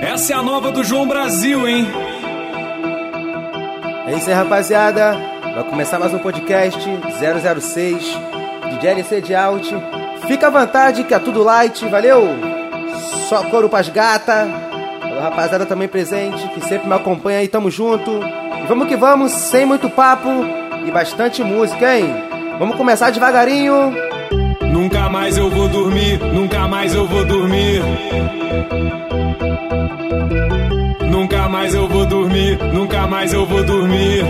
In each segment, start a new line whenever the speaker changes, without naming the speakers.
Essa é a nova do João Brasil, hein?
É isso aí, rapaziada. Vai começar mais um podcast 006 de LC de Out. Fica à vontade que é tudo light, valeu? Só couro pras gata. A rapaziada também presente, que sempre me acompanha aí, tamo junto. E vamos que vamos, sem muito papo e bastante música, hein? Vamos começar devagarinho.
Mais eu vou dormir, nunca mais eu vou dormir. Nunca mais eu vou dormir, nunca mais eu vou dormir.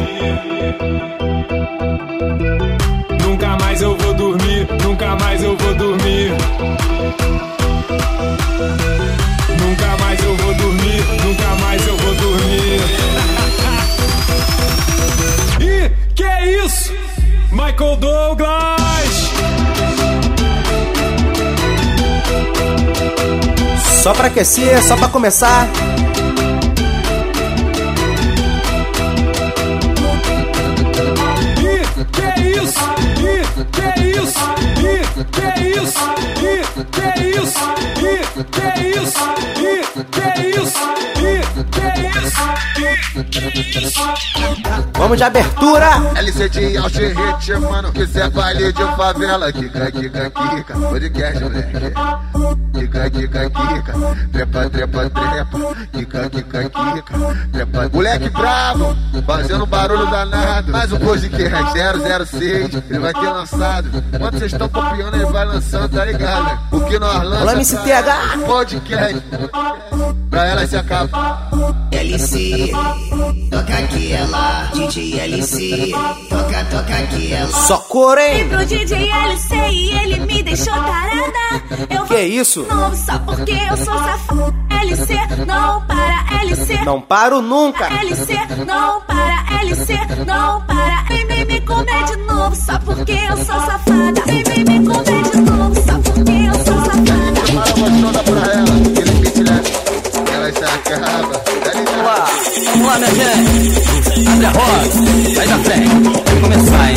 Nunca mais eu vou dormir, nunca mais eu vou dormir.
Só pra aquecer, só pra começar.
Ih, que é isso? Ih, que é isso? Ih, que é isso? Ih, que é isso? Ih, que é isso? Ih, que é isso? Ih, que é isso?
Vamos de abertura.
LC de Hit, mano, que cê é baile de favela. Kika, kika, kika, podcast, moleque. Kika, kika, kika, trepa, trepa, trepa. Kika, kika, kika, trepa. Moleque bravo, fazendo barulho danado. Mais um podcast 006, ele vai ter lançado. Quando vocês estão copiando, ele vai lançando, tá ligado? O que nós lançamos.
Alô, MCTH.
Podcast. Pra ela se acabar.
LC, toca aquela, DJ LC, toca, toca aquela.
Só couro, hein?
pro DJ LC e ele me deixou tarada. Eu
Que isso?
novo só porque eu sou safado. LC, não para, LC.
Não paro nunca.
LC, não para, LC, não para. Vem, vem me comer de novo só porque eu sou safada. Vem, vem me comer de novo só porque eu sou safada.
Fala gostosa pra ela, ele me tira. Ela se acaba.
Vamos lá, minha gente. Abre a roda, sai da frente. Vamos começar, hein?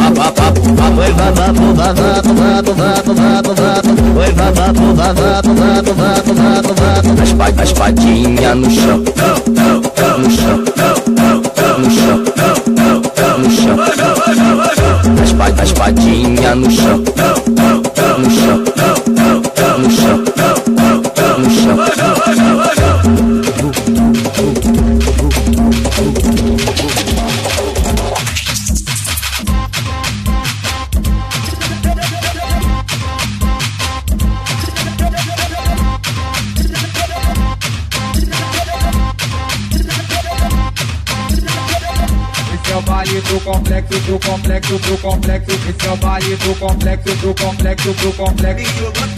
Oi, vavato, vavato, vato, vato, vato, vato. Oi, vavato, vavato, vato, vato, vato, vato. As, pa, as patinha no chão. No chão. No chão. No chão. As, pa, as patinha no chão.
too complex, too
complex, too complex.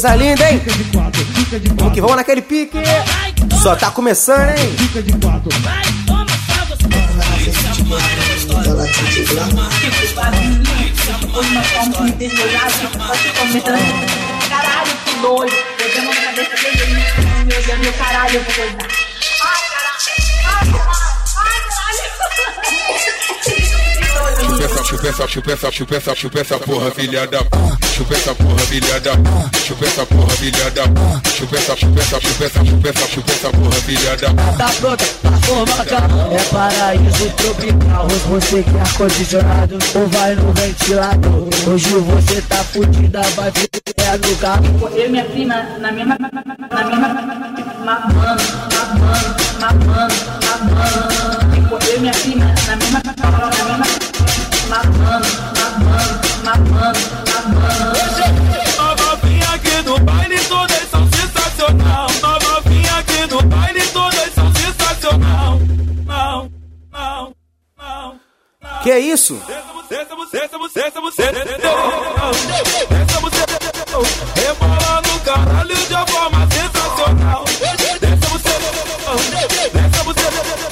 coisa linda, hein? Vamos que vamos naquele pique. Só tá começando, hein?
Caralho, que doido. Eu tenho uma cabeça dele, meu Deus, meu caralho, eu vou coisar. Caralho.
Chupa essa, chupa essa, chupa essa, chupa essa porra, filha da Chupa essa porra, filha da Chupa essa porra, filha da Chupa essa, chupa essa, chupa essa, chupa essa, chupa essa porra, filha da
Tá pronta, tá formada É paraíso tropical Você que é ar-condicionado Ou vai no ventilador Hoje você tá fudida Vai ficar no carro
Eu e minha prima na mesma. Na mesma. Mamando, mamando, mamando, mamando. Tipo, eu e minha prima na mesma. Na mesma.
Essa você, rebola no caralho de uma forma sensacional. Essa você,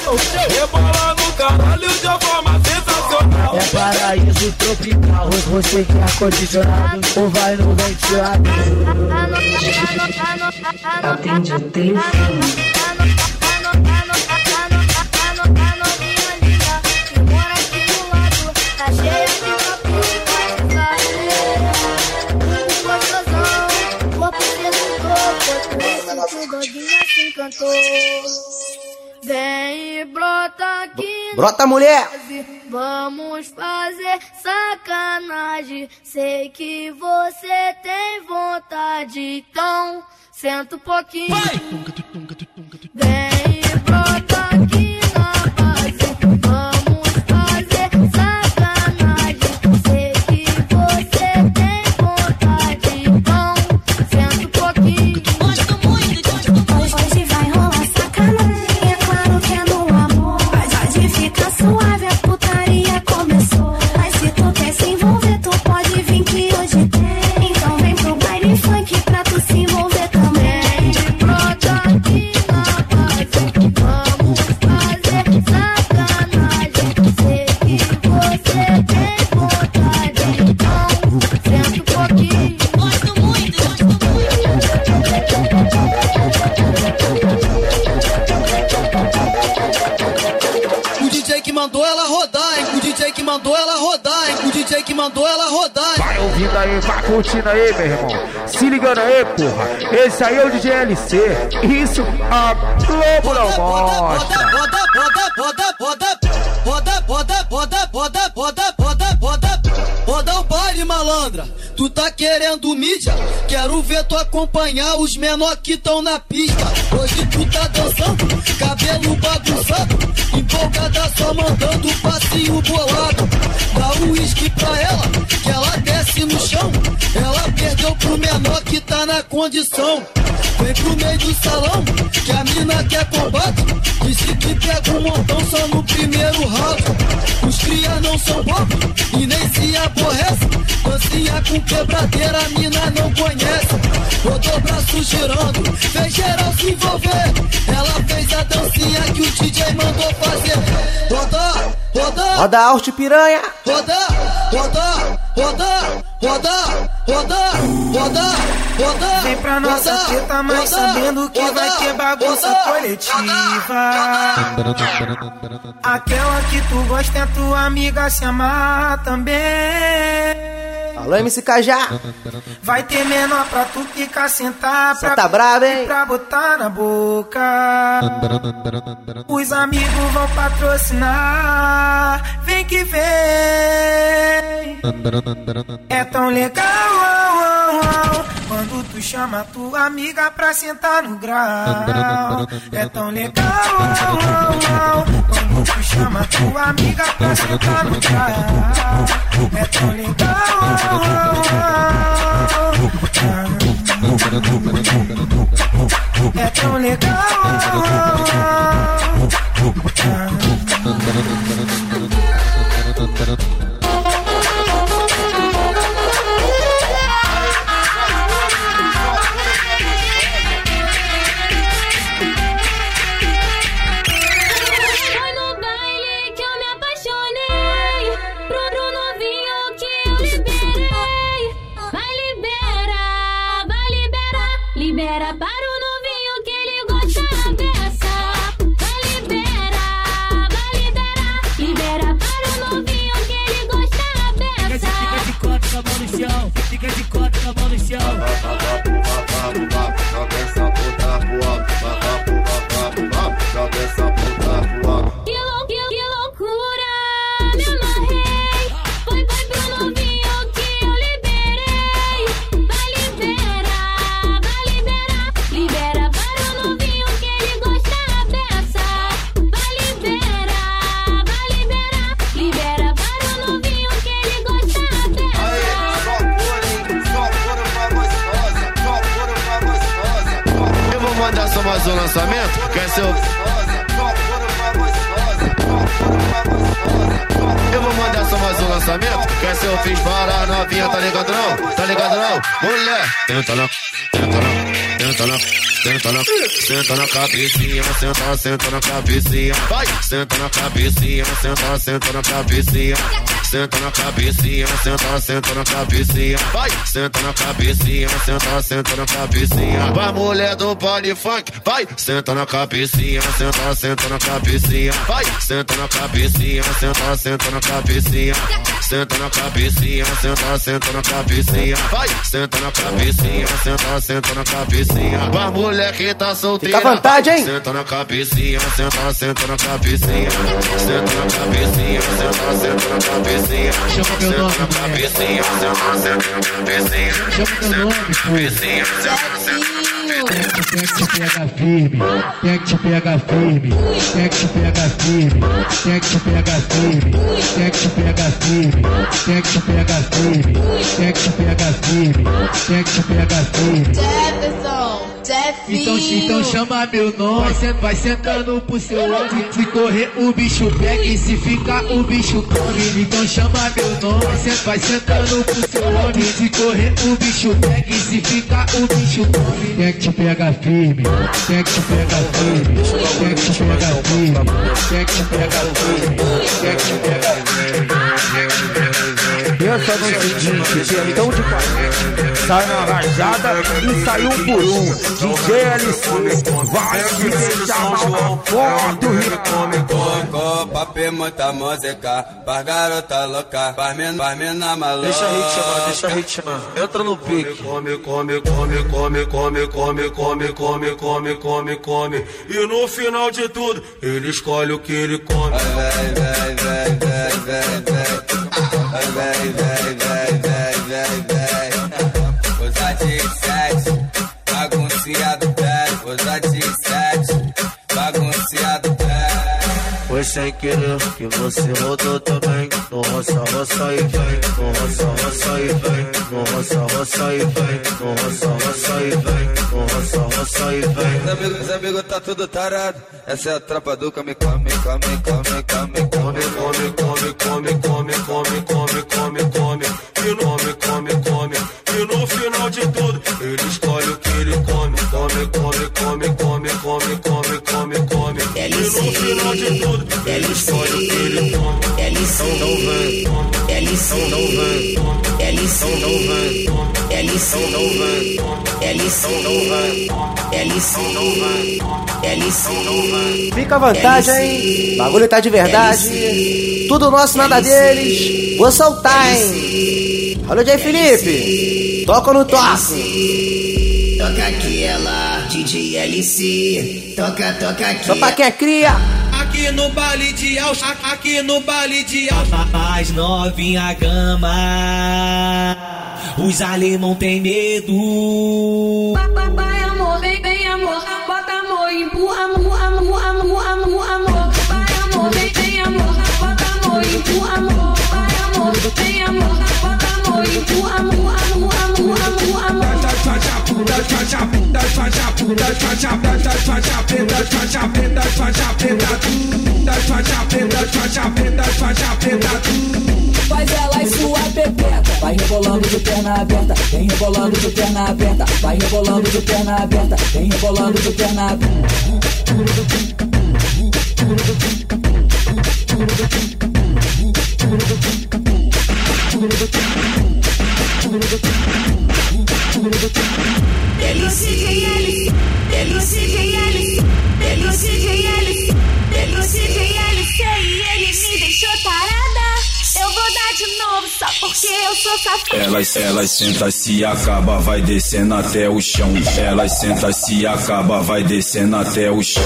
você, rebola no caralho de uma forma sensacional.
É paraíso tropical Você que é ar-condicionado Ou vai no ventilador
Atende o telefone.
Vem e brota aqui
Brota, mulher!
Vamos fazer sacanagem. Sei que você tem vontade, então senta um pouquinho. Vem
aí, meu irmão. Se ligando aí, porra. Esse aí é o DJ LC. Isso a Globo não mostra.
Vou dar o baile, malandra. Tu tá querendo mídia? Quero ver tu acompanhar os menor que tão na pista. Hoje tu tá dançando, cabelo bagunçado. Empolgada só mandando passinho bolado. Dá um uísque pra ela, que ela desce no chão. Ela perdeu pro menor que tá na condição. Vem pro meio do salão, que a mina quer combate. Disse que pega um montão só no primeiro round. Os cria não são bobos e nem se aborrece. Dancinha com quebradeira, a mina não conhece. Rodou braço girando, fez geral se envolver. Ela fez a dancinha que o DJ mandou fazer. Rodar, rodar.
Roda Alt Piranha!
Roda, roda, roda, roda, roda, roda, roda.
Vem pra nossa treta, mas sabendo que vai ter bagunça coletiva. Aquela que tu gosta é tua amiga se amar também.
Alô, MC Cajá!
Vai ter menor pra tu ficar sentar
Cê
pra
tá brabo, hein?
pra botar na boca. Os amigos vão patrocinar. Vem que vem. É tão legal quando tu chama tua amiga pra sentar no grau. É tão legal quando tu chama tua amiga pra sentar no grau. É tão legal. É tão legal.
libera para o novinho que ele gosta na peça. Vai libera, vai libera, libera para o novinho que ele gosta na peça.
Fica de, fica de cota com a no chão, fica de cota com a no chão. O... Eu vou mandar só mais um lançamento, quer ser eu fiz para a novinha, tá ligado não? Tá ligado não? Mulher, tenta não, tenta não, tenta não, tenta não, senta na cabecinha, senta, senta na cabecinha, vai, senta na cabecinha, senta, senta na cabecinha. Senta na cabecinha, senta, senta na cabecinha. Vai, senta na cabecinha, senta, senta na cabecinha. Vai, mulher do baile funk, vai, senta na cabecinha, senta, senta na cabecinha. Vai, senta na cabecinha, senta, senta na cabecinha. Senta na cabecinha, senta, senta na cabecinha. Vai, senta na cabecinha, senta, senta na cabecinha. Vai, mulher que tá solteira.
Fica à vontade, hein?
Senta na cabecinha, senta, senta na cabecinha. Senta na cabecinha, senta, senta na cabecinha. Senta cabecinha, senta, senta na cabecinha.
Meu nome,
Cabecinha, senta, senta na cabecinha.
Quem que te pega firme? Quem que te pega firme? Quem que te pega firme? Quem que te pega firme? Quem que te pega firme? Quem que te pega firme? Quem que te pega firme? Quem que te pega firme?
Jefferson,
Então, então chama meu nome, vai, sen- vai sentando pro seu homem. Se correr o bicho pega e se ficar o bicho come. Então chama meu nome, vai, sen- vai sentando pro seu homem. Se correr o bicho pega e se ficar o bicho come. Quem é que te pega firme? Quem é que te pega firme? Quem é que te pega firme? É que te pega firme? É que te
Pensa no seguinte, tentão de quadrilha. Sai na rajada e sai um por um. DJ LC vai te deixar mal na foto,
papi muita música, pras garota louca, pras mina maluca.
Deixa a hit chamar, deixa a hit chamar. Entra no pique.
Come, come, come, come, come, come, come, come, come, come, come. E no final de tudo, ele escolhe o que ele come. Vai, vai, vai, vai, vai, vai. Bye,
baby. Sem querer que você rodou também. No roça, roça e vem. No roça, roça e vem. No roça, roça e vem. No roça, roça e vem. No roça, roça e vem.
Os amigos, os amigos tá tudo tarado. Essa é a tropa do come, come, come, come, come, come, come, come, come, come, come, come, come, come. E no come, come, come. E no final de tudo, ele escolhe o que ele come. Come, come, come, come, come, come, come, LC, Pelo final de tudo, LC, foi o que ele
LC, LC, LC, LC, LC, LC,
Fica à vontade, hein? O bagulho tá de verdade. Tudo nosso, nada deles. Vou soltar, hein? Alô, Jay Felipe. Toca no não?
DJ LC. Toca, toca aqui.
Só pra quem é cria.
Aqui no baile de alça, aqui no baile de alça. Mais novinha gama. Os alemão tem medo.
Vai
Faz ela e sua pepeca Vai rebolando de perna aberta Vem rebolando de perna aberta. Vai rebolando de perna aberta Vem rebolando de perna aberta
LC, LC, LC, LC, LC, LC,
LC e ele me deixou tarada. Eu vou dar de novo só porque eu sou
elas senta se acaba, vai descendo até o chão. Elas senta se acaba, vai descendo até o chão.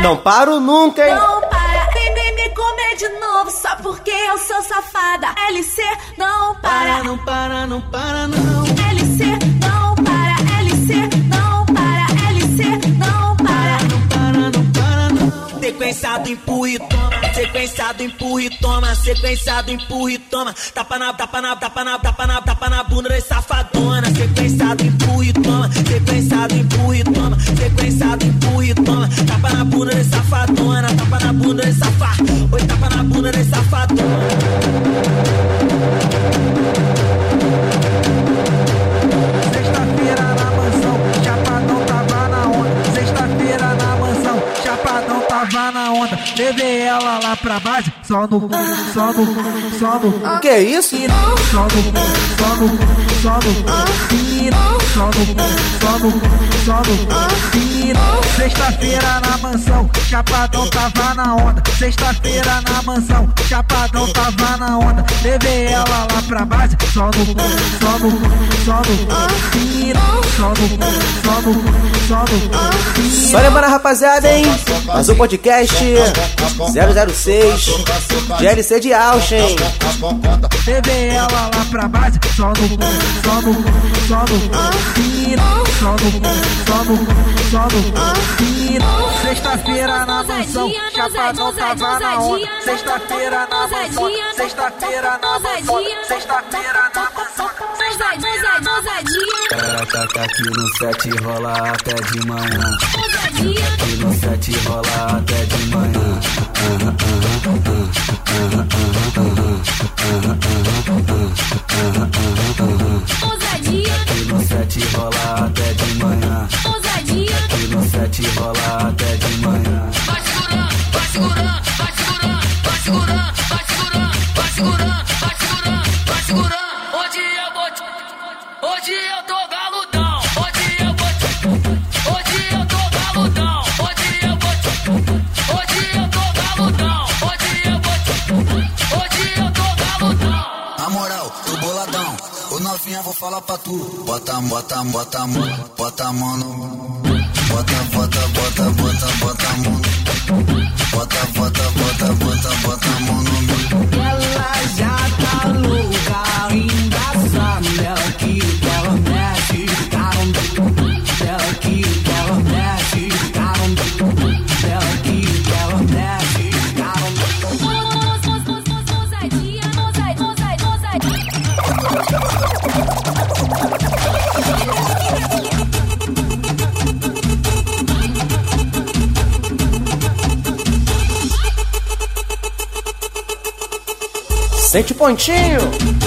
Não para.
Paro nunca, hein?
Não para, vem, vem me comer de novo, só porque eu sou safada. LC, não para.
não para, não para, não.
LC, não
Sequenciado, empurra e toma. Sequenciado, empurra e toma. Sequenciado, empurra e toma. Tapa na, tapa na, tapa na, tapa na, tapa na bunda desse safadona. Sequenciado, empurra e toma. Sequenciado, empurra e toma. Sequenciado, empurra e toma. Tapa na bunda desse safadona. Tapa na bunda desse safá. Oi, tapa na bunda desse safadona.
Tava na onda. Levei ela lá pra base, só no, só no, só no.
Que é isso?
Só no, só no, só no. Só no, só no, só no. Sexta-feira na mansão, Chapadão tava na onda. Sexta-feira na mansão, Chapadão tava na onda. Levei ela lá pra base, só no, só no, só no. Só no, só no, só no.
Só lembrando, rapaziada, hein? Mais um podcast 006 GLC de Auschen.
Levei ela lá pra base, só no, só no, só no. Só no, só no, só no. Sexta-feira na mansão, Chapadão tava na onda. Sexta-feira na mansão, sexta-feira na mansão, sexta-feira na mansão.
Ela tá tá aqui no set rola até de manhã. Aqui no set rola até de manhã.
Pontinho.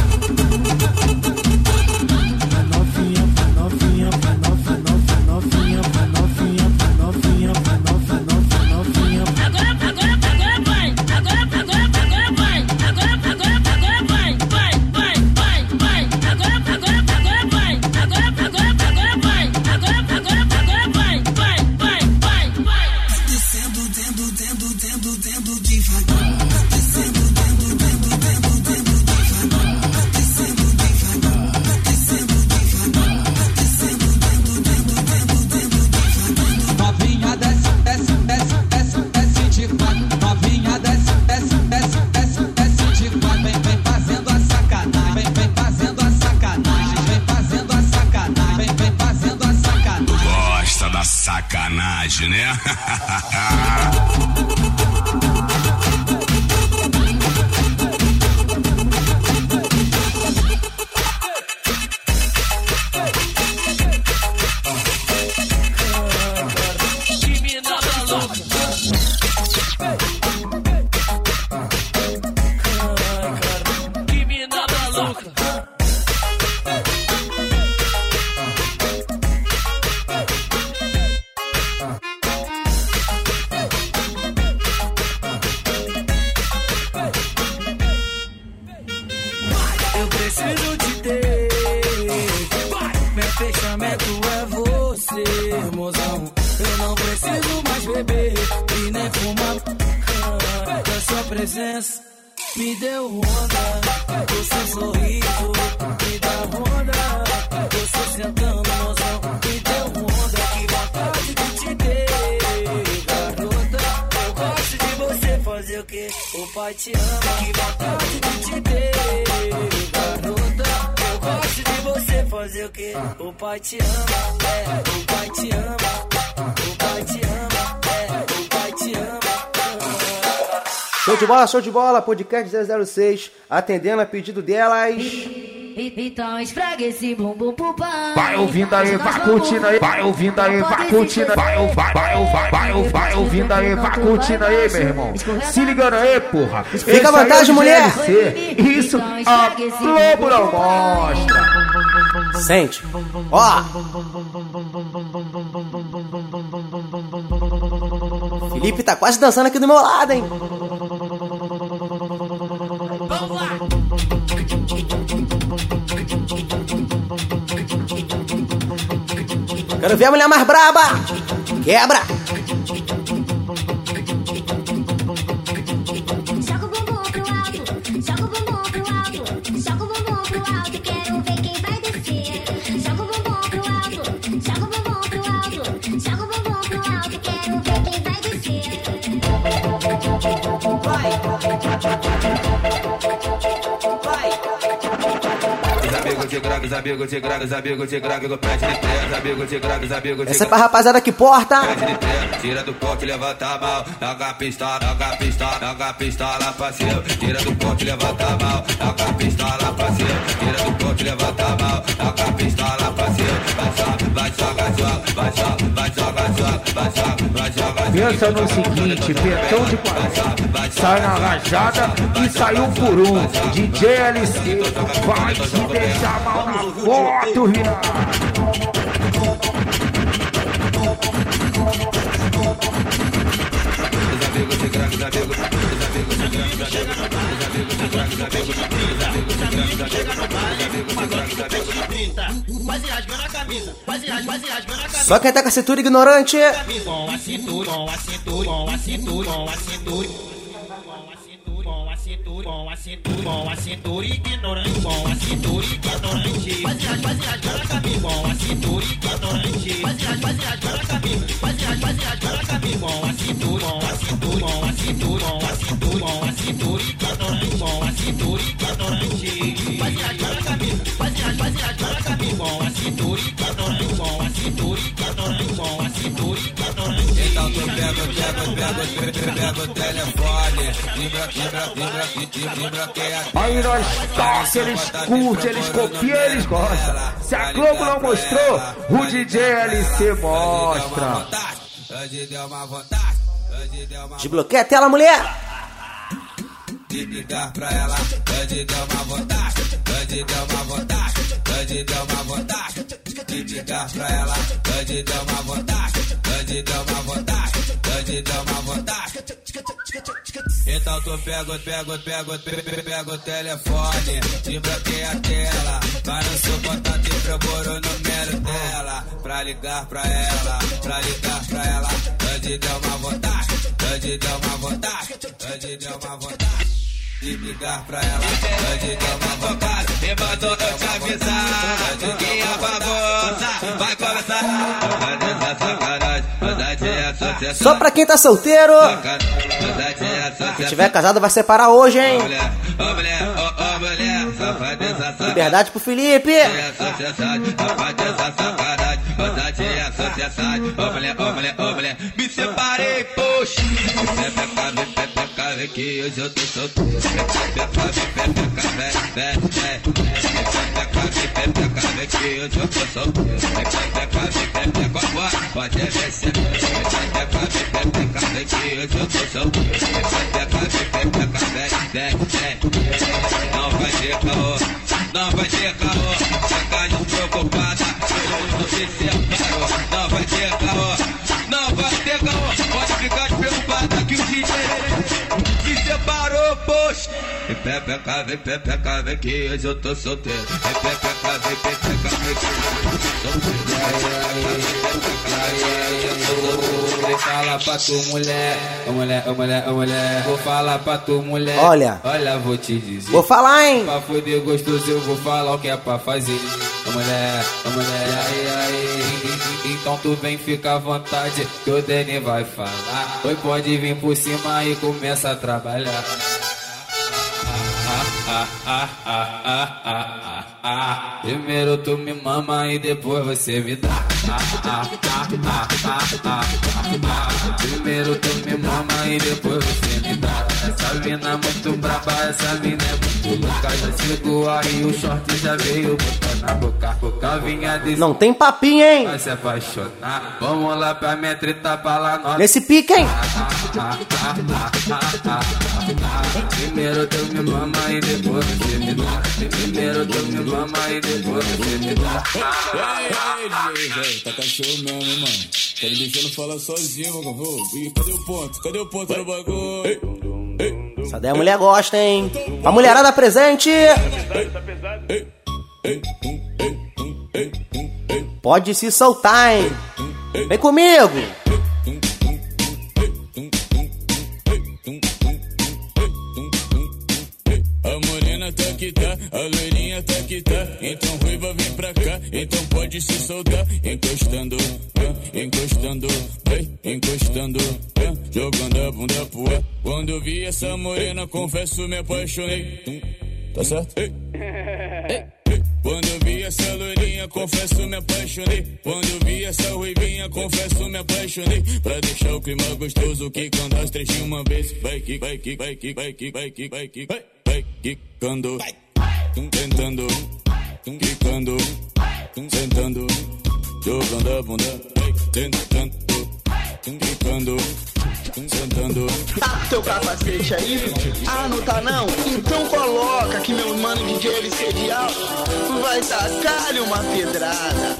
Mais beber e nem fumar. Da sua presença me deu onda. O seu sorriso me dá onda. Você sentando, mozão, me deu onda. Que vontade de te ter, fazer o que o pai te ama. Que vontade de te ter, garota. Eu gosto de você fazer o que o pai te ama. É, o pai te ama. O pai te ama. É, o pai te ama.
Show de bola, show de bola, podcast 006, atendendo a pedido delas.
Então esfrega esse bumbum pro pai.
Vai ouvindo aí, vai curtindo aí, vai ouvindo aí, vai curtindo, vai, vai, vai, vai, vai, vai ouvindo aí, vai curtindo aí, meu irmão. Se ligando aí, porra.
Fica à vontade,
é o
mulher.
Isso, a Globo não mostra.
Sente. Ó. Felipe tá quase dançando aqui do meu lado, hein? Quero ver a mulher mais braba. Quebra.
Grog, os amigos de grog, os amigos de grog, do pé de três, os amigos de grog, os amigos de
Essa é pra rapaziada que porta.
Tira do pote, levanta a mão, joga a pistola, joga a pistola, joga a pistola pra cima. Tira do pote, levanta a mão, joga a pistola pra cima. Tira do pote, levanta a mão, joga a pistola pra cima. Vai só, vai joga, vai só, vai joga,
Pensa no seguinte, Betão de Pará sai na rajada e saiu por um. DJ LC vai te deixar mal na foto, viado.
Só quem tá com a cintura ignorante.
Com a cintura, com a cintura, com a cintura, com a cintura. Com a cintura, com a cintura, ignorante, com a cintura ignorante. Quase ras- quase rasgando a camisa, com a cintura ignorante. Quase ras- quase rasgando a camisa, quase ras- quase rasgando a camisa. Com a cintura, com a cintura, com a cintura, com a cintura, com a ignorante, com a cintura ignorante. Quase rasgando a camisa, quase ras- quase rasgando a camisa. Com a cintura ignorante, com a cintura ignorante, com a cintura.
Então tu pega, pega, pega, pega o telefone blo- e- e- e bloqueia.
Aí nós toca, eles curtem, eles copiam, eles gostam. Se a Globo não mostrou, o DJ LC mostra.
Hoje deu uma vontade, hoje deu uma
Desbloqueia a tela, mulher.
de ligar pra ela. Hoje deu uma vontade, hoje deu uma vontade, hoje deu uma vontade de ligar pra ela. Hoje deu uma vontade, hoje deu uma vontade, hoje deu uma vontade. Então tu pega, pega, pega, pega, pega o telefone, te bloqueia a tela. Vai no seu contato e procura o número dela. Pra ligar pra ela, pra ligar pra ela. Hoje deu uma vontade, hoje deu uma vontade, hoje deu uma vontade. De ligar pra ela, hoje deu uma vontade. E mandou eu te avisar que a bagunça vai começar. É.
Só pra quem tá solteiro.
É.
Se tiver casado, vai separar hoje, hein? Liberdade pro Felipe.
É associação, safadeza, vem que hoje eu tô solteiro. Pepeca, pepeca, vem, vem, vem. Pepeca, pepeca, vem que hoje eu tô solteiro. Pepeca, pepeca, bora, pode descer. Pepeca, pepeca, vem que hoje eu tô solteiro. Pepeca, vem, vem, vem. Não vai ter caô, não vai ter caô. Fica despreocupada, todo mundo se separou. Não vai ter caô,
Vem pepeca, vem pepeca, vem que hoje eu tô solteiro. Vem pepeca, vem pepeca, vem que
Vou falar pra tu, mulher, ô mulher, ô mulher, ô mulher. Vou falar pra tu, mulher.
Olha.
olha, vou te dizer.
Vou falar, hein?
Pra foder gostoso, eu vou falar o que é pra fazer. Ô mulher, ô mulher, aí, aí. Então tu vem, fica à vontade, que o Dani vai falar. Oi, pode vir por cima e começa a trabalhar. Ah, ah, ah, ah, ah, ah, ah. Primeiro tu me mama e depois você me dá. Ah, ah, ah, ah, ah, ah, ah, ah. Primeiro tu me mama e depois você me dá. Essa mina é muito braba, essa mina é muito louca. Já chegou aí, o short já veio botar na boca. Boca vinha desse.
Não tem papinho, hein?
Vai se apaixonar. Vamos lá pra minha treta pra lá nós.
Nesse pique, hein?
Primeiro tu me mama e depois você me dá. Primeiro tu me mama e depois você me dá.
Tá cachorro mesmo, mano. Tá me deixando falar sozinho. Ih, cadê o ponto? Cadê o ponto no bagulho?
Essa daí a mulher gosta, hein? A mulherada presente! Pode se soltar, hein? Vem comigo!
Pode se soltar. Encostando, é, encostando, vem, encostando, é, jogando a bunda pro ar. Quando vi essa morena, confesso, me apaixonei. Tá certo? Ei. Quando vi essa loirinha, confesso, me apaixonei. Quando vi essa ruivinha, confesso, me apaixonei. Pra deixar o clima gostoso, quicando as três de uma vez. Vai, que, vai, que, vai, que, vai, que, vai, que, vai, que, vai, vai, quicando. Tentando, quicando, sentando, jogando a bunda. Tentando, quicando. Sentando.
Tá teu capacete aí? Ah, não tá não? Então coloca que meu mano DJ alto vai tacar-lhe uma pedrada.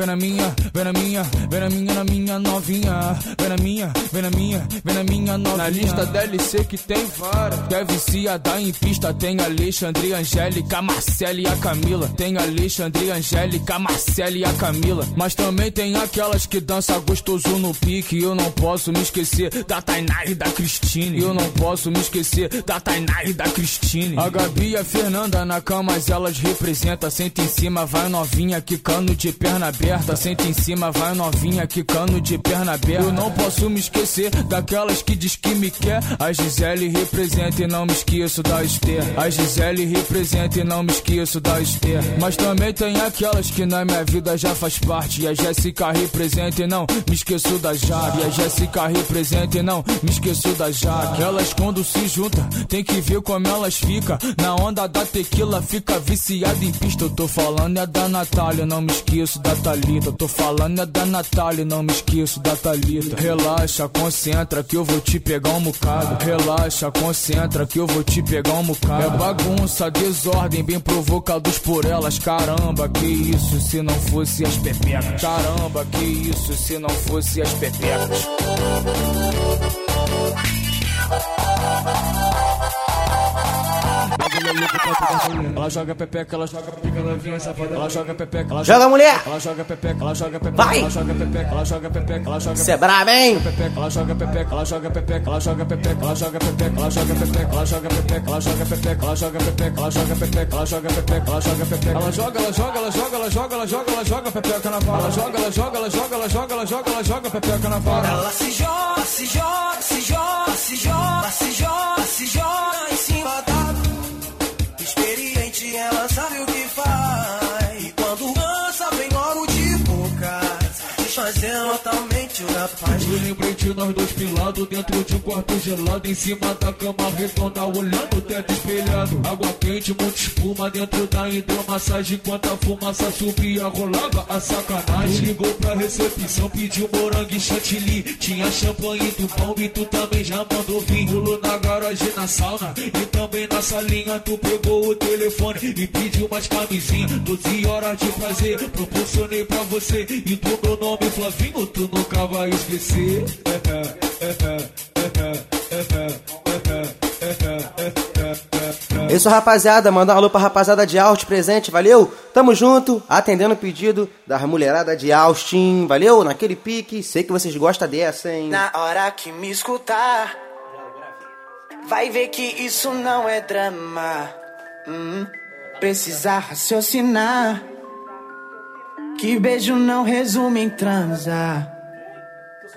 Vem na minha, vem na minha, vem na minha, na minha novinha. Vem na minha, vem na minha, vem na minha novinha. Na lista DLC que tem várias. Que é viciada em pista. Tem Alexandre, Angélica, Marcela e a Camila. Tem Alexandre, Angélica, Marcela e a Camila. Mas também tem aquelas que dança gostoso no pique. Eu não posso me esquecer da Tainá e da Cristine. Eu não posso me esquecer da Tainá e da Cristine. A Gabi e a Fernanda na cama, mas elas representam. Senta em cima, vai novinha, quicando de perna aberta. Senta em cima, vai novinha, quicando de perna aberta. Eu não posso me esquecer daquelas que diz que me quer. A Gisele representa e não me esqueço da Esther. A Gisele representa e não me esqueço da Esther. Mas também tem aquelas que na minha vida já faz parte. E a Jéssica representa e não me esqueço da Jaque. E a Jéssica representa e não me esqueço da Jaque. Elas quando se juntam, tem que ver como elas ficam. Na onda da tequila, fica viciada em pista. Eu tô falando é da Natália, não me esqueço da Thalita. Tô falando é da Natália, não me esqueço da Thalita. Relaxa, concentra que eu vou te pegar um bocado. Relaxa, concentra que eu vou te pegar um bocado. É bagunça, desordem, bem provocados por elas. Caramba, que isso se não fosse as pepecas. Caramba, que isso se não fosse as pepecas. Ela joga pepeca, ela joga pepeca, ela vinha safada. Ela joga pepeca, ela
Joga, mulher!
Ela joga pepeca, ela joga pepeca,
Vai!
ela joga pepeca, ela joga pepeca, ela joga
Cê é brabo, hein?
pepeca, ela joga pepeca, ela joga pepeca, ela joga pepeca, ela joga pepeca, ela joga pepeca, ela joga pepeca, ela joga pepeca, ela joga pepeca, ela joga pepeca, ela joga pepeca, ela joga pepeca. Ela joga, ela joga, ela joga, ela joga, ela joga, ela joga pepeca na vara. Ela joga, ela joga, ela joga, ela joga, ela joga, ela joga pepeca na vara.
Ela se joga, se joga, se joga, se joga, se joga, se joga em cima da ela sabe o que faz. E quando cansa, vem logo de boca, desfazendo totalmente o da
faz. Eu lembrei de nós dois pilados dentro de um quarto gelado. Em cima da cama redonda, olhando o teto espelhado. Água quente, muita espuma dentro da hidromassagem. Enquanto a fumaça subia, rolava a sacanagem. Ligou pra recepção, pediu morango e chantilly. Tinha champanhe do pão e tu também já mandou vir. Pulou na garagem, na sauna e também na salinha. Tu pegou o telefone e pediu mais camisinha. 12 horas de prazer, proporcionei pra você. E do meu nome, Flavinho, tu nunca vai esquecer.
Isso, rapaziada. Mandar um alô pra rapaziada de Austin presente, valeu? Tamo junto, atendendo o pedido da mulherada de Austin, valeu? Naquele pique, sei que vocês gostam dessa, hein?
Na hora que me escutar, vai ver que isso não é drama. Hum, precisa raciocinar. Que beijo não resume em transar.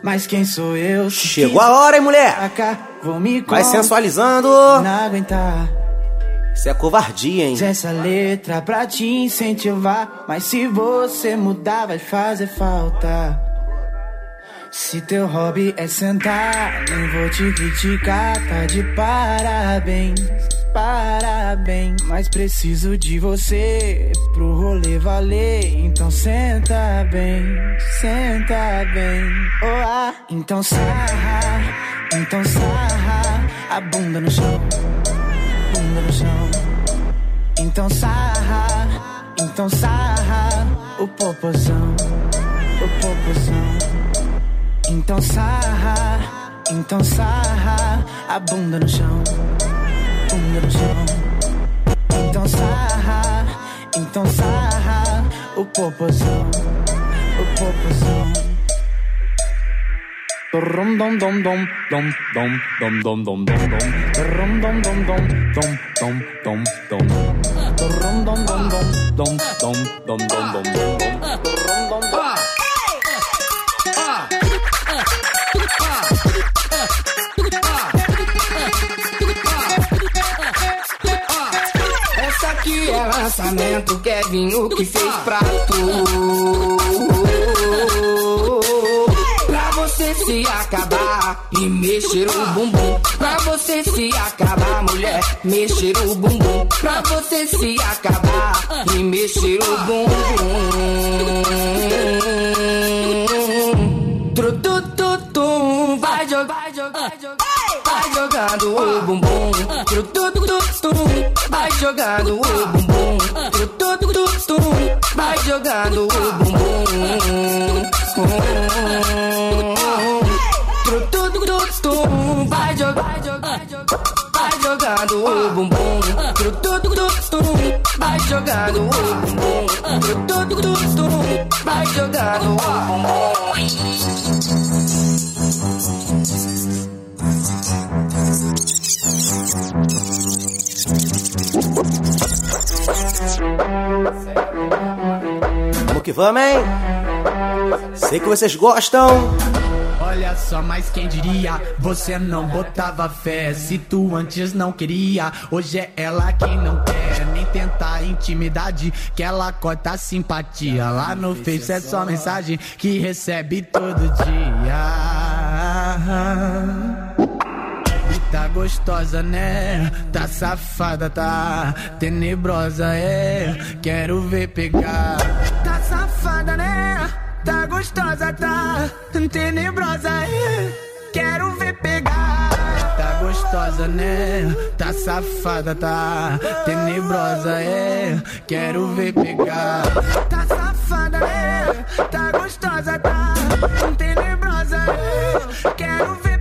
Mas quem sou eu?
Chegou a hora, hein, mulher? Vai sensualizando.
Não aguentar.
Isso é covardia, hein?
Essa letra pra te incentivar. Mas se você mudar, vai fazer falta. Se teu hobby é sentar, nem vou te criticar, tá de parabéns, parabéns. Mas preciso de você pro rolê valer, então senta bem, senta bem. Oh, ah, então sarra, então sarra, a bunda no chão, bunda no chão. Então sarra, então sarra, o popozão, o popozão. Então sarra, então sarra a bunda no chão, chão. Então sarra, então sarra o popozão, o popozão. Rum dom dom dom dom dom dom dom dom dom dom Rum dom dom dom dom dom dom dom Rum dom dom dom dom dom dom dom dom dom Rum dom dom
Essa é lançamento, Kevinho que fez pra tu. Pra você se acabar e mexer o bumbum. Pra você se acabar, mulher, mexer o bumbum. Pra você se acabar e mexer o bumbum. Tru, tu, tu, tum, vai jogar, vai jogar, vai jogar jogando o bumbum. Tiro tudo do stum. Vai jogando o bumbum. Tiro tudo do stum. Vai jogando o bumbum. Tiro tudo do stum. Vai jogando. Vai jogando o bumbum. Tiro tudo do stum. Vai jogando o bumbum. Tiro tudo do stum. Vai jogando o bumbum.
Vamos que vamos, hein? Sei que vocês gostam.
Olha só, mas quem diria? Você não botava fé. Se tu antes não queria, hoje é ela quem não quer. Nem tentar intimidade, que ela corta a simpatia. Lá no Face é só mensagem que recebe todo dia. Gostosa, né? Tá safada, tá tenebrosa, é. Quero ver pegar. Tá safada, né? Tá gostosa, tá tenebrosa, é. Quero ver pegar. Tá gostosa, né? Tá safada, tá tenebrosa, é. Quero ver pegar. Tá safada, né? Tá gostosa, tá tenebrosa, é. Quero ver.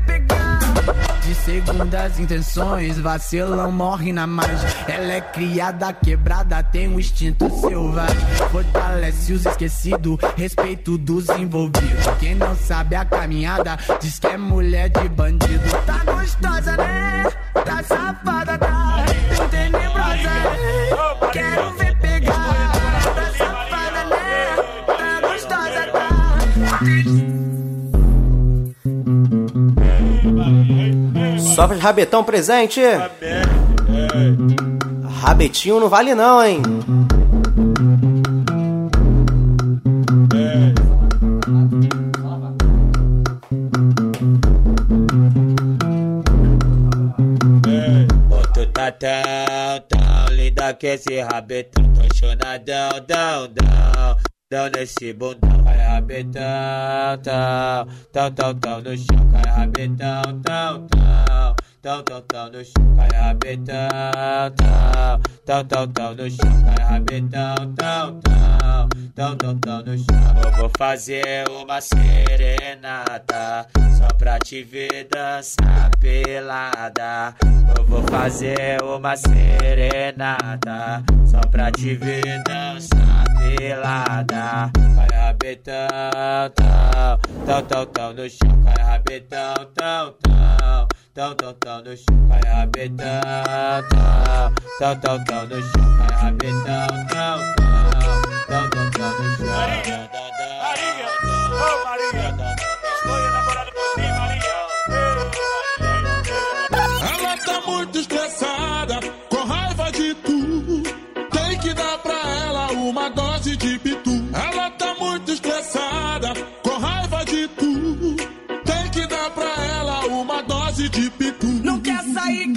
De segundas intenções, vacilão morre na margem. Ela é criada, quebrada, tem um instinto selvagem. Fortalece os esquecidos, respeito dos envolvidos. Quem não sabe a caminhada, diz que é mulher de bandido. Tá gostosa, né? Tá safada,
Só de rabetão presente? Rabetinho não vale não, hein?
Tá, tão, lida que esse rabetão, apaixonadão, dão, dão. Dão nesse bundão, vai rabetão, tão, tão, tão, tão no chão, vai rabetão, tão, tão, tão, tão, tão no chão, vai rabetão, tão, tão, tão, tão no chão, rabetão, tão, tão, tão, tão, tão no chão. Eu vou fazer uma serenata só pra te ver dançar pelada. Eu vou fazer uma serenata só pra te ver dançar pelada. Vai rabetão, tão, tão, tão, tão no chão. Vai rabetão, tão, tão, tão, tão, tão no chão. Vai rabetão, tão, tão, tão, tão no chão. Vai rabetão, tão, tão, tão, tão, tão no chão.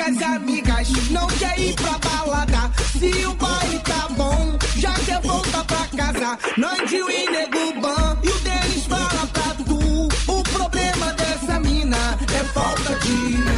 As amigas, não quer ir pra balada. Se o baile tá bom, já quer voltar pra casa. Nandinho e nego ban, e o deles fala pra tu. O problema dessa mina é falta de.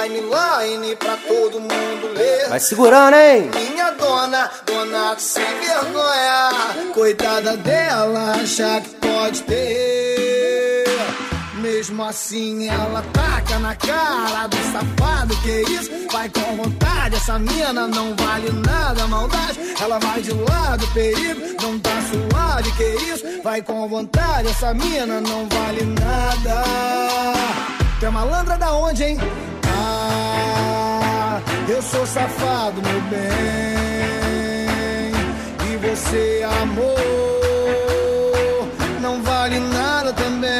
Timeline pra todo mundo ler.
Vai segurando, hein?
Minha dona, dona sem vergonha. Coitada dela, achar que pode ter. Mesmo assim, ela taca na cara do safado. Que isso? Vai com vontade. Essa mina não vale nada, maldade. Ela vai de lado, perigo. Não tá suave. Que isso? Vai com vontade. Essa mina não vale nada. Tu é malandra da onde, hein? Eu sou safado, meu bem. E você, amor, não vale nada também.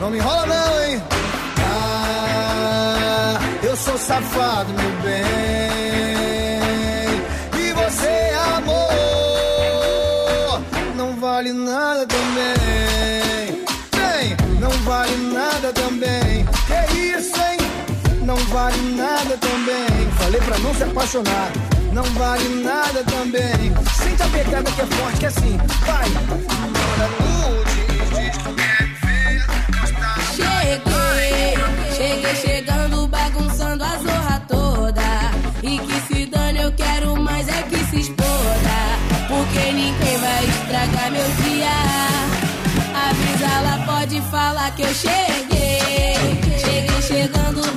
Não me enrola, não, hein? Ah, eu sou safado, meu bem. Nada também. Falei pra não se apaixonar. Não vale nada também. Sente a pegada que é forte, que é assim. Vai.
Cheguei, cheguei chegando, bagunçando a zorra toda. E que se dane, eu quero mais é que se exploda. Porque ninguém vai estragar meu dia. Avisa, ela pode falar que eu cheguei. Cheguei chegando,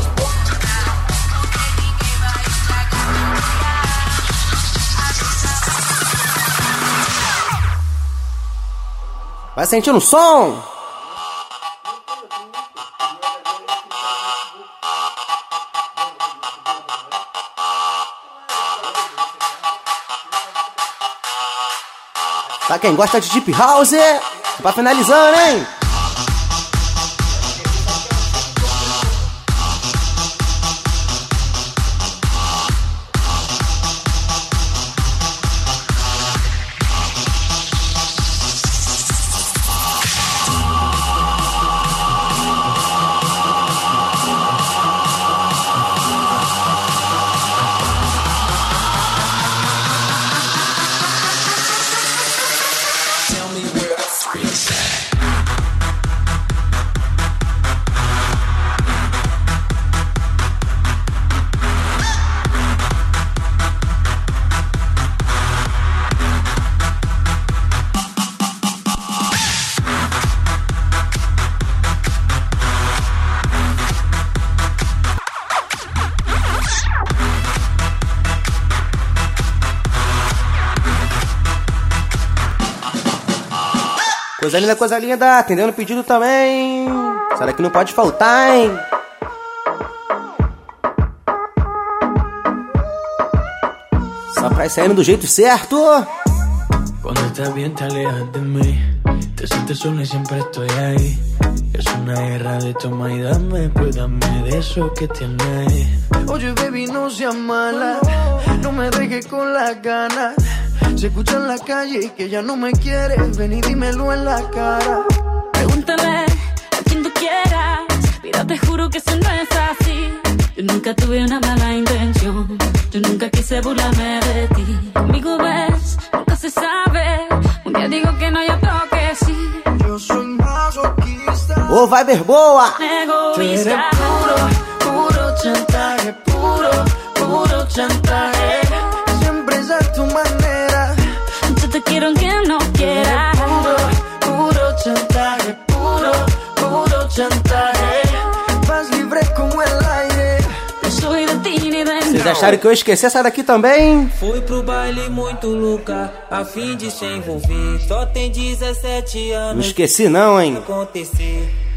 exploda. Porque ninguém vai estragar meu Vai
sentindo o som? Pra quem gosta de Deep House, pra finalizando, hein? Coisa linda, coisa linda. Atendendo o pedido também. Essa daqui não pode faltar, hein? Só pra ir saindo do jeito certo.
Cuando estás bien te alejas de mí Te sientes sola y siempre estoy ahí Es una guerra de toma y dame Pues dame de eso que tienes
Oye, baby, no seas mala. No me dejes con las ganas. Se escucha en la calle que ya no me quieres. Ven y dímelo en la cara.
Pregúntale a quien tú quieras. Mira, te juro que eso no es así. Yo nunca tuve una mala intención. Yo nunca quise burlarme de ti. Conmigo ves, nunca se sabe. Un día digo que no, y otro que sí.
Yo soy masoquista.
Ô, Viber boa!
Tú eres
Egoísta.
puro, puro chantaje. Puro, puro chantaje. Siempre es a tu manera.
Te quiero aunque no quiera.
Puro, puro chantaje. Puro, puro chantaje. Vas libre como el aire.
Soy de ti ni de
Vocês acharam que eu esqueci essa daqui também?
Fui pro baile muito louca, a fim de se envolver. Só tem 17 anos.
Não esqueci não, hein?
acontecer.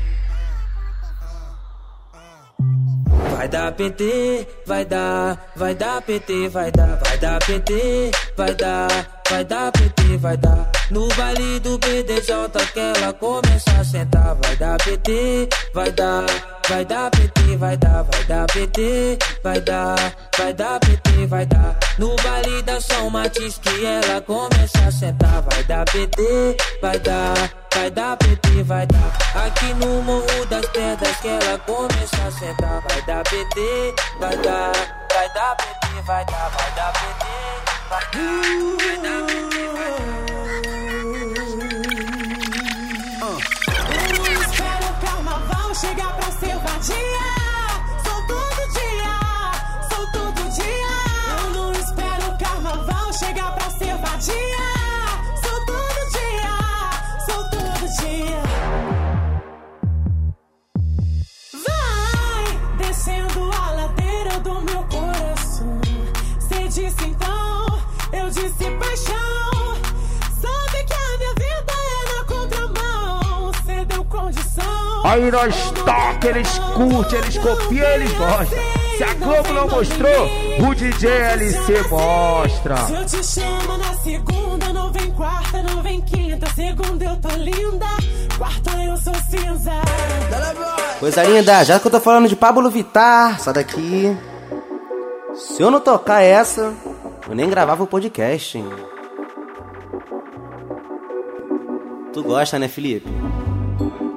Vai dar PT, vai dar, vai dar PT, vai dar, vai dar PT, vai dar, vai dar PT, vai dar. No baile do BDJ que ela começa a sentar, vai dar PT, vai dar, vai dar PT, vai dar, vai dar PT, vai dar, vai dar PT, vai dar. No baile da São Matiz que ela começa a sentar, vai dar PT, vai dar, vai dar PT, vai dar. Aqui no Morro das Pedras que ela começa a sentar, vai dar PT, vai dar, vai dar PT, vai dar, vai dar PT, vai dar, vai dar PT, vai dar.
Eu espero carnaval chegar pra ser vadia.
Aí nós toca, eles curtem, eles copiam, eles gostam. Se a Globo não mostrou, o DJ LC mostra.
Se eu te chamo na segunda, não vem quarta, não vem quinta. Segunda eu tô linda, quarta eu sou cinza.
Coisa linda, já que eu tô falando de Pablo Vittar, essa daqui. Se eu não tocar essa, eu nem gravava o podcast, hein? Tu gosta, né, Felipe?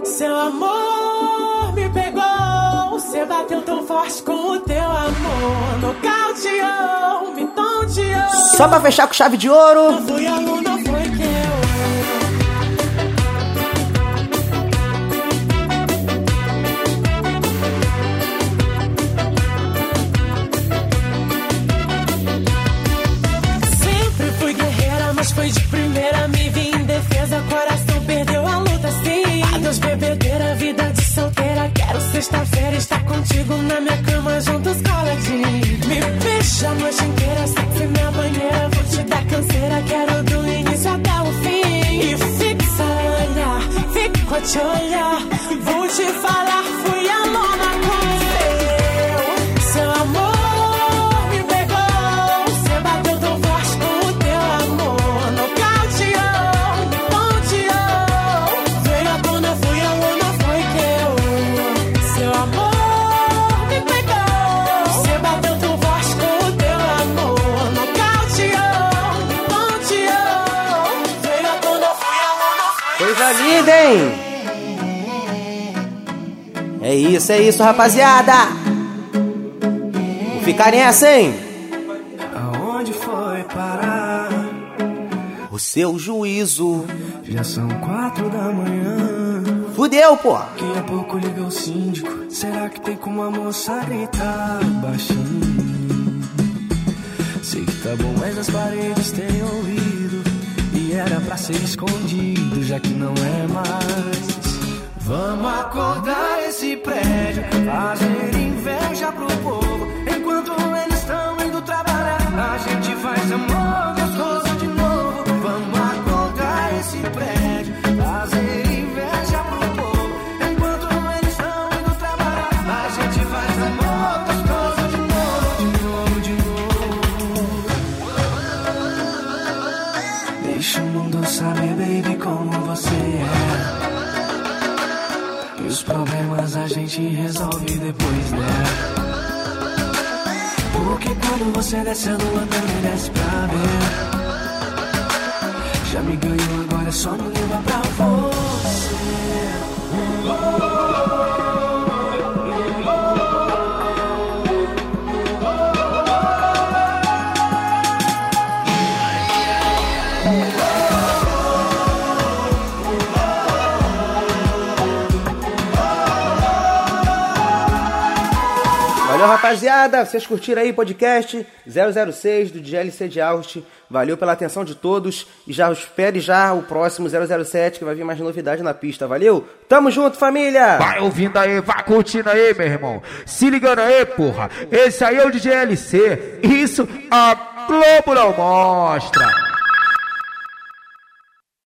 Seu amor me pegou, você bateu tão forte com o teu amor. Nocauteou, me tonteou.
Só pra fechar com chave de ouro.
Não fui eu, fico a
isso, é isso, rapaziada. Vou ficar nessa, hein?
Aonde foi parar?
O seu juízo.
Já são quatro da manhã.
Fudeu, pô.
Daqui a pouco liga o síndico. Será que tem como a moça gritar baixinho? Sei que tá bom, mas as paredes têm ouvido. E era pra ser escondido, já que não é mais. Vamos acordar esse prédio, quando você desce a lua também
rapaziada. Vocês curtiram aí o podcast 006 do DLC de Aust. Valeu pela atenção de todos. E já espere já o próximo 007 que vai vir mais novidade na pista. Valeu? Tamo junto, família!
Vai ouvindo aí, vai curtindo aí, meu irmão. Se ligando aí, porra. Esse aí é o DJLC. Isso a Globo não mostra.